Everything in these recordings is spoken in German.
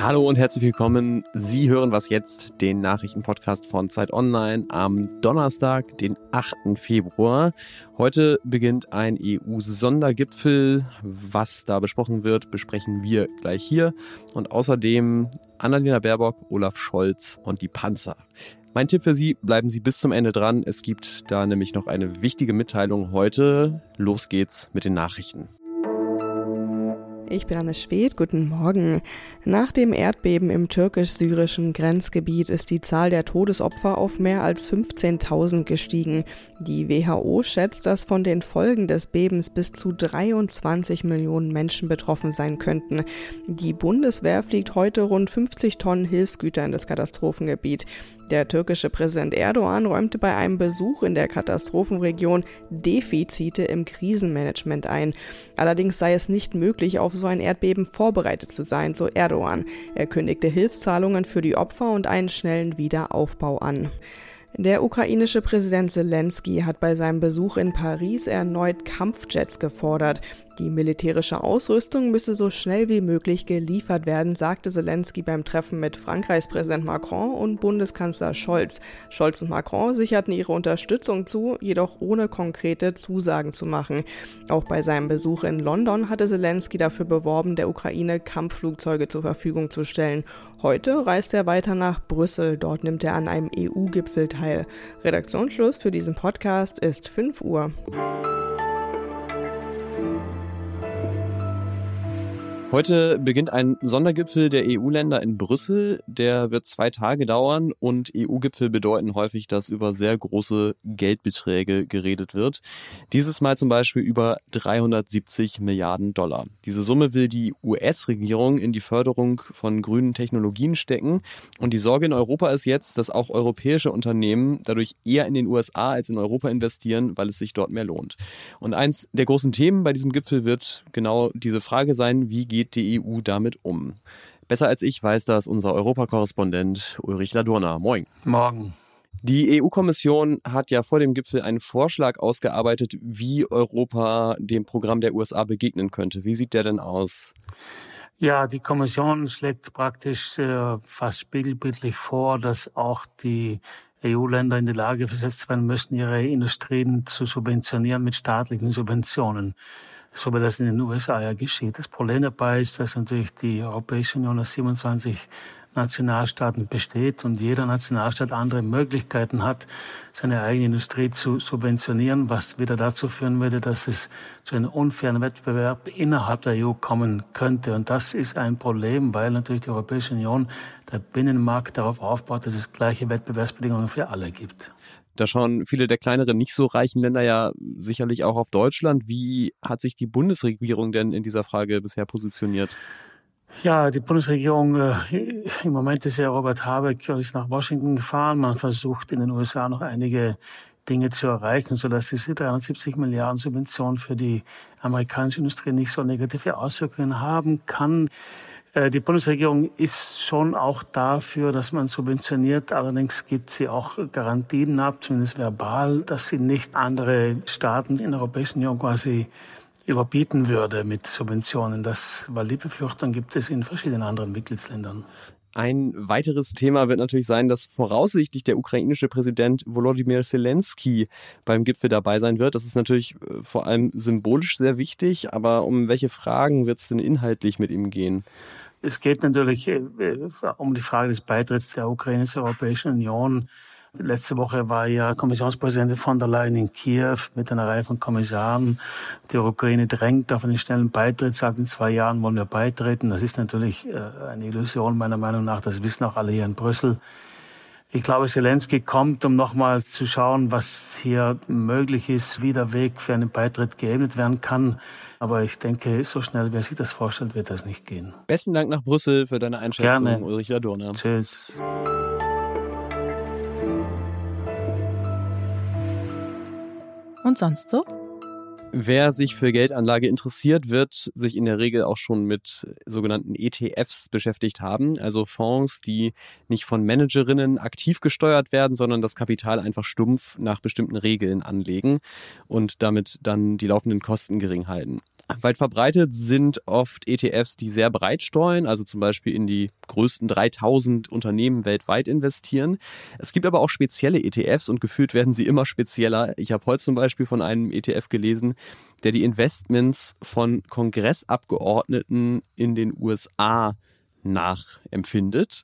Hallo und herzlich willkommen. Sie hören was jetzt, den Nachrichtenpodcast von Zeit Online am Donnerstag, den 8. Februar. Heute beginnt ein EU-Sondergipfel. Was da besprochen wird, besprechen wir gleich hier. Und außerdem Annalena Baerbock, Olaf Scholz und die Panzer. Mein Tipp für Sie, bleiben Sie bis zum Ende dran. Es gibt da nämlich noch eine wichtige Mitteilung heute. Los geht's mit den Nachrichten. Ich bin Anne Schwedt, guten Morgen. Nach dem Erdbeben im türkisch-syrischen Grenzgebiet ist die Zahl der Todesopfer auf mehr als 15.000 gestiegen. Die WHO schätzt, dass von den Folgen des Bebens bis zu 23 Millionen Menschen betroffen sein könnten. Die Bundeswehr fliegt heute rund 50 Tonnen Hilfsgüter in das Katastrophengebiet. Der türkische Präsident Erdogan räumte bei einem Besuch in der Katastrophenregion Defizite im Krisenmanagement ein. Allerdings sei es nicht möglich, auf so ein Erdbeben vorbereitet zu sein, so Erdogan. Er kündigte Hilfszahlungen für die Opfer und einen schnellen Wiederaufbau an. Der ukrainische Präsident Zelensky hat bei seinem Besuch in Paris erneut Kampfjets gefordert. Die militärische Ausrüstung müsse so schnell wie möglich geliefert werden, sagte Zelensky beim Treffen mit Frankreichs Präsident Macron und Bundeskanzler Scholz. Scholz und Macron sicherten ihre Unterstützung zu, jedoch ohne konkrete Zusagen zu machen. Auch bei seinem Besuch in London hatte Zelensky dafür beworben, der Ukraine Kampfflugzeuge zur Verfügung zu stellen. Heute reist er weiter nach Brüssel. Dort nimmt er an einem EU-Gipfel teil. Redaktionsschluss für diesen Podcast ist 5 Uhr. Heute beginnt ein Sondergipfel der EU-Länder in Brüssel. Der wird zwei Tage dauern und EU-Gipfel bedeuten häufig, dass über sehr große Geldbeträge geredet wird. Dieses Mal zum Beispiel über 370 Milliarden Dollar. Diese Summe will die US-Regierung in die Förderung von grünen Technologien stecken. Und die Sorge in Europa ist jetzt, dass auch europäische Unternehmen dadurch eher in den USA als in Europa investieren, weil es sich dort mehr lohnt. Und eins der großen Themen bei diesem Gipfel wird genau diese Frage sein, wie geht geht die EU damit um? Besser als ich weiß das unser Europakorrespondent Ulrich Ladurna. Moin. Morgen. Die EU-Kommission hat ja vor dem Gipfel einen Vorschlag ausgearbeitet, wie Europa dem Programm der USA begegnen könnte. Wie sieht der denn aus? Ja, die Kommission schlägt praktisch äh, fast spiegelbildlich vor, dass auch die EU-Länder in die Lage versetzt werden müssen, ihre Industrien zu subventionieren mit staatlichen Subventionen so wie das in den USA ja geschieht. Das Problem dabei ist, dass natürlich die Europäische Union aus 27 Nationalstaaten besteht und jeder Nationalstaat andere Möglichkeiten hat, seine eigene Industrie zu subventionieren, was wieder dazu führen würde, dass es zu einem unfairen Wettbewerb innerhalb der EU kommen könnte. Und das ist ein Problem, weil natürlich die Europäische Union, der Binnenmarkt darauf aufbaut, dass es gleiche Wettbewerbsbedingungen für alle gibt. Da schauen viele der kleineren, nicht so reichen Länder ja sicherlich auch auf Deutschland. Wie hat sich die Bundesregierung denn in dieser Frage bisher positioniert? Ja, die Bundesregierung, äh, im Moment ist ja Robert Habeck ist nach Washington gefahren. Man versucht in den USA noch einige Dinge zu erreichen, sodass diese 370 Milliarden Subventionen für die amerikanische Industrie nicht so negative Auswirkungen haben kann. Äh, die Bundesregierung ist schon auch dafür, dass man subventioniert. Allerdings gibt sie auch Garantien ab, zumindest verbal, dass sie nicht andere Staaten in der Europäischen Union quasi überbieten würde mit Subventionen. Das, weil die Befürchtung gibt es in verschiedenen anderen Mitgliedsländern. Ein weiteres Thema wird natürlich sein, dass voraussichtlich der ukrainische Präsident Volodymyr Zelensky beim Gipfel dabei sein wird. Das ist natürlich äh, vor allem symbolisch sehr wichtig, aber um welche Fragen wird es denn inhaltlich mit ihm gehen? Es geht natürlich äh, um die Frage des Beitritts der Ukraine zur Europäischen Union. Letzte Woche war ja Kommissionspräsidentin von der Leyen in Kiew mit einer Reihe von Kommissaren. Die Ukraine drängt auf einen schnellen Beitritt, sagt in zwei Jahren wollen wir beitreten. Das ist natürlich äh, eine Illusion meiner Meinung nach. Das wissen auch alle hier in Brüssel. Ich glaube, Zelensky kommt, um nochmal zu schauen, was hier möglich ist, wie der Weg für einen Beitritt geebnet werden kann. Aber ich denke, so schnell, wer sich das vorstellt, wird das nicht gehen. Besten Dank nach Brüssel für deine Einschätzung, Gerne. Ulrich Adorna. Tschüss. Und sonst so? Wer sich für Geldanlage interessiert, wird sich in der Regel auch schon mit sogenannten ETFs beschäftigt haben, also Fonds, die nicht von Managerinnen aktiv gesteuert werden, sondern das Kapital einfach stumpf nach bestimmten Regeln anlegen und damit dann die laufenden Kosten gering halten. Weit verbreitet sind oft ETFs, die sehr breit streuen, also zum Beispiel in die größten 3000 Unternehmen weltweit investieren. Es gibt aber auch spezielle ETFs und gefühlt werden sie immer spezieller. Ich habe heute zum Beispiel von einem ETF gelesen, der die Investments von Kongressabgeordneten in den USA nachempfindet.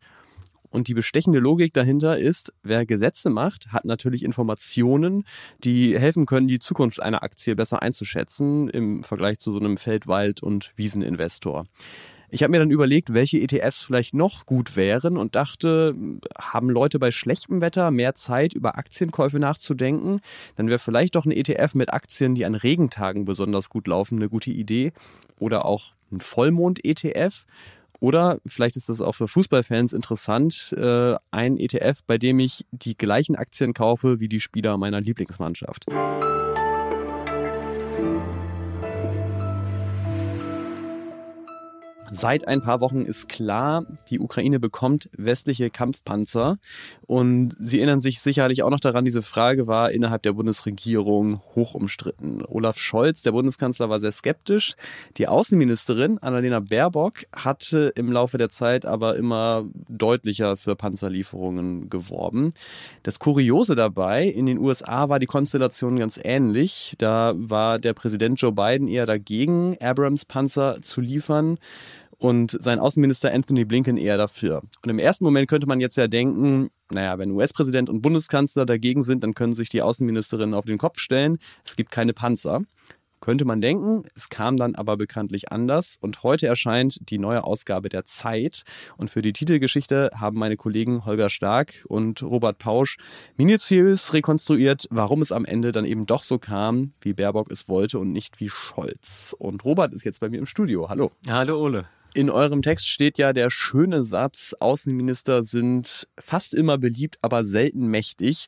Und die bestechende Logik dahinter ist, wer Gesetze macht, hat natürlich Informationen, die helfen können, die Zukunft einer Aktie besser einzuschätzen im Vergleich zu so einem Feldwald- und Wieseninvestor. Ich habe mir dann überlegt, welche ETFs vielleicht noch gut wären und dachte, haben Leute bei schlechtem Wetter mehr Zeit, über Aktienkäufe nachzudenken? Dann wäre vielleicht doch ein ETF mit Aktien, die an Regentagen besonders gut laufen, eine gute Idee. Oder auch ein Vollmond-ETF. Oder vielleicht ist das auch für Fußballfans interessant, äh, ein ETF, bei dem ich die gleichen Aktien kaufe wie die Spieler meiner Lieblingsmannschaft. Seit ein paar Wochen ist klar, die Ukraine bekommt westliche Kampfpanzer. Und Sie erinnern sich sicherlich auch noch daran, diese Frage war innerhalb der Bundesregierung hoch umstritten. Olaf Scholz, der Bundeskanzler, war sehr skeptisch. Die Außenministerin Annalena Baerbock hatte im Laufe der Zeit aber immer deutlicher für Panzerlieferungen geworben. Das Kuriose dabei, in den USA war die Konstellation ganz ähnlich. Da war der Präsident Joe Biden eher dagegen, Abrams-Panzer zu liefern und sein Außenminister Anthony Blinken eher dafür. Und im ersten Moment könnte man jetzt ja denken, naja, wenn US-Präsident und Bundeskanzler dagegen sind, dann können sich die Außenministerinnen auf den Kopf stellen. Es gibt keine Panzer. Könnte man denken, es kam dann aber bekanntlich anders und heute erscheint die neue Ausgabe der Zeit und für die Titelgeschichte haben meine Kollegen Holger Stark und Robert Pausch minutiös rekonstruiert, warum es am Ende dann eben doch so kam, wie Baerbock es wollte und nicht wie Scholz. Und Robert ist jetzt bei mir im Studio. Hallo. Hallo Ole. In eurem Text steht ja der schöne Satz, Außenminister sind fast immer beliebt, aber selten mächtig.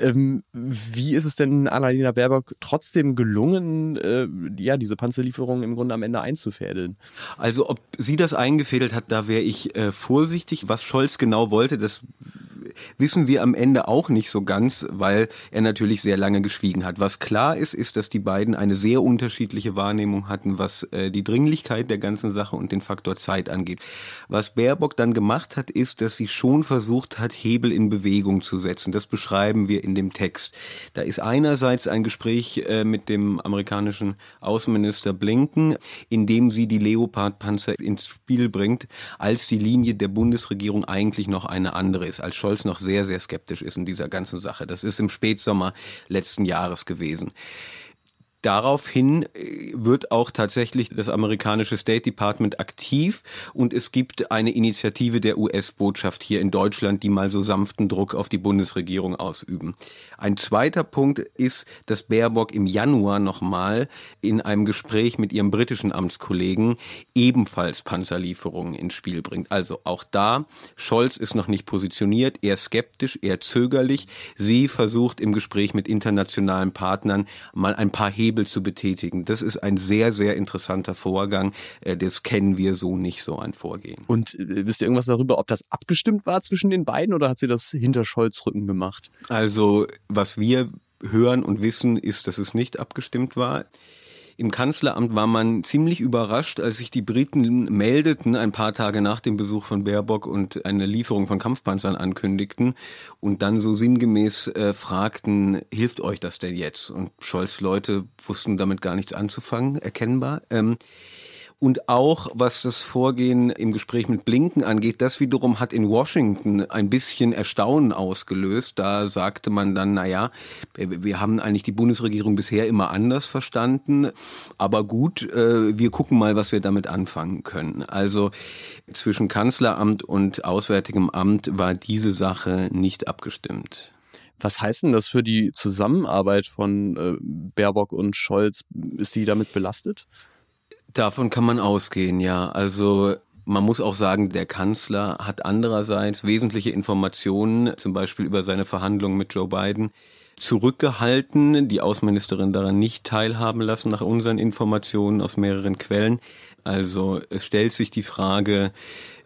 Ähm, wie ist es denn Annalena Baerbock trotzdem gelungen, äh, ja, diese Panzerlieferungen im Grunde am Ende einzufädeln? Also ob sie das eingefädelt hat, da wäre ich äh, vorsichtig. Was Scholz genau wollte, das wissen wir am Ende auch nicht so ganz, weil er natürlich sehr lange geschwiegen hat. Was klar ist, ist, dass die beiden eine sehr unterschiedliche Wahrnehmung hatten, was äh, die Dringlichkeit der ganzen Sache und den Faktor Zeit angeht. Was Baerbock dann gemacht hat, ist, dass sie schon versucht hat, Hebel in Bewegung zu setzen. Das beschreiben wir in dem Text. Da ist einerseits ein Gespräch äh, mit dem amerikanischen Außenminister Blinken, in dem sie die Leopard-Panzer ins Spiel bringt, als die Linie der Bundesregierung eigentlich noch eine andere ist, als Scholz noch sehr, sehr skeptisch ist in dieser ganzen Sache. Das ist im Spätsommer letzten Jahres gewesen. Daraufhin äh, wird auch tatsächlich das amerikanische State Department aktiv und es gibt eine Initiative der US-Botschaft hier in Deutschland, die mal so sanften Druck auf die Bundesregierung ausüben. Ein zweiter Punkt ist, dass Baerbock im Januar nochmal in einem Gespräch mit ihrem britischen Amtskollegen ebenfalls Panzerlieferungen ins Spiel bringt. Also auch da, Scholz ist noch nicht positioniert, eher skeptisch, eher zögerlich. Sie versucht im Gespräch mit internationalen Partnern mal ein paar Hebel Hebel zu betätigen. Das ist ein sehr, sehr interessanter Vorgang. Äh, das kennen wir so nicht, so ein Vorgehen. Und äh, wisst ihr irgendwas darüber, ob das abgestimmt war zwischen den beiden oder hat sie das hinter Scholz Rücken gemacht? Also, was wir hören und wissen, ist, dass es nicht abgestimmt war. Im Kanzleramt war man ziemlich überrascht, als sich die Briten meldeten, ein paar Tage nach dem Besuch von Baerbock und eine Lieferung von Kampfpanzern ankündigten und dann so sinngemäß äh, fragten, hilft euch das denn jetzt? Und Scholz Leute wussten damit gar nichts anzufangen, erkennbar. Ähm, und auch was das Vorgehen im Gespräch mit Blinken angeht, das wiederum hat in Washington ein bisschen Erstaunen ausgelöst. Da sagte man dann, na ja, wir haben eigentlich die Bundesregierung bisher immer anders verstanden, aber gut, äh, wir gucken mal, was wir damit anfangen können. Also zwischen Kanzleramt und Auswärtigem Amt war diese Sache nicht abgestimmt. Was heißt denn das für die Zusammenarbeit von äh, Baerbock und Scholz? Ist sie damit belastet? Davon kann man ausgehen, ja. Also man muss auch sagen, der Kanzler hat andererseits wesentliche Informationen, zum Beispiel über seine Verhandlungen mit Joe Biden, zurückgehalten, die Außenministerin daran nicht teilhaben lassen, nach unseren Informationen aus mehreren Quellen. Also es stellt sich die Frage,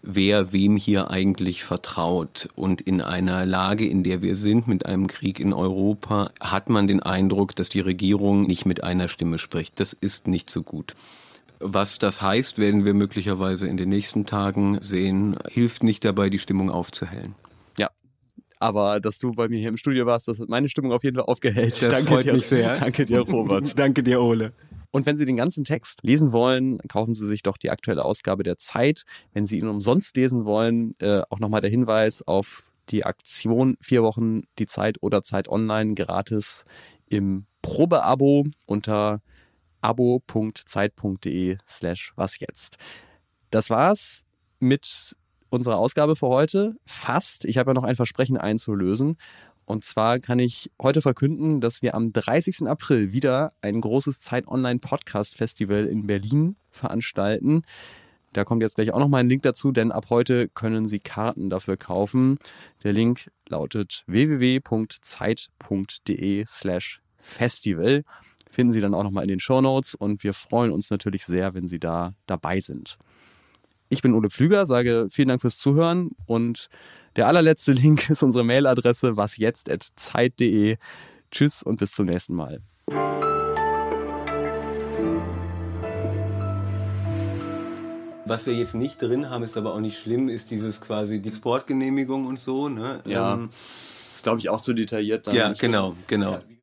wer wem hier eigentlich vertraut. Und in einer Lage, in der wir sind, mit einem Krieg in Europa, hat man den Eindruck, dass die Regierung nicht mit einer Stimme spricht. Das ist nicht so gut. Was das heißt, werden wir möglicherweise in den nächsten Tagen sehen. Hilft nicht dabei, die Stimmung aufzuhellen. Ja, aber dass du bei mir hier im Studio warst, das hat meine Stimmung auf jeden Fall aufgehellt. Das danke freut dir, mich sehr. Danke dir, Robert. danke dir, Ole. Und wenn Sie den ganzen Text lesen wollen, kaufen Sie sich doch die aktuelle Ausgabe der Zeit. Wenn Sie ihn umsonst lesen wollen, äh, auch nochmal der Hinweis auf die Aktion vier Wochen die Zeit oder Zeit online gratis im Probeabo unter abo.zeit.de slash was jetzt. Das war's mit unserer Ausgabe für heute. Fast. Ich habe ja noch ein Versprechen einzulösen. Und zwar kann ich heute verkünden, dass wir am 30. April wieder ein großes Zeit Online Podcast Festival in Berlin veranstalten. Da kommt jetzt gleich auch noch mal ein Link dazu, denn ab heute können Sie Karten dafür kaufen. Der Link lautet www.zeit.de slash festival finden Sie dann auch nochmal in den Show Notes und wir freuen uns natürlich sehr, wenn Sie da dabei sind. Ich bin Ole Pflüger, sage vielen Dank fürs Zuhören und der allerletzte Link ist unsere Mailadresse wasjetzt.zeit.de. Tschüss und bis zum nächsten Mal. Was wir jetzt nicht drin haben, ist aber auch nicht schlimm, ist dieses quasi die Exportgenehmigung und so. Ne? Ja, ähm, ist glaube ich auch zu detailliert. Dann ja, genau, genau. Ja.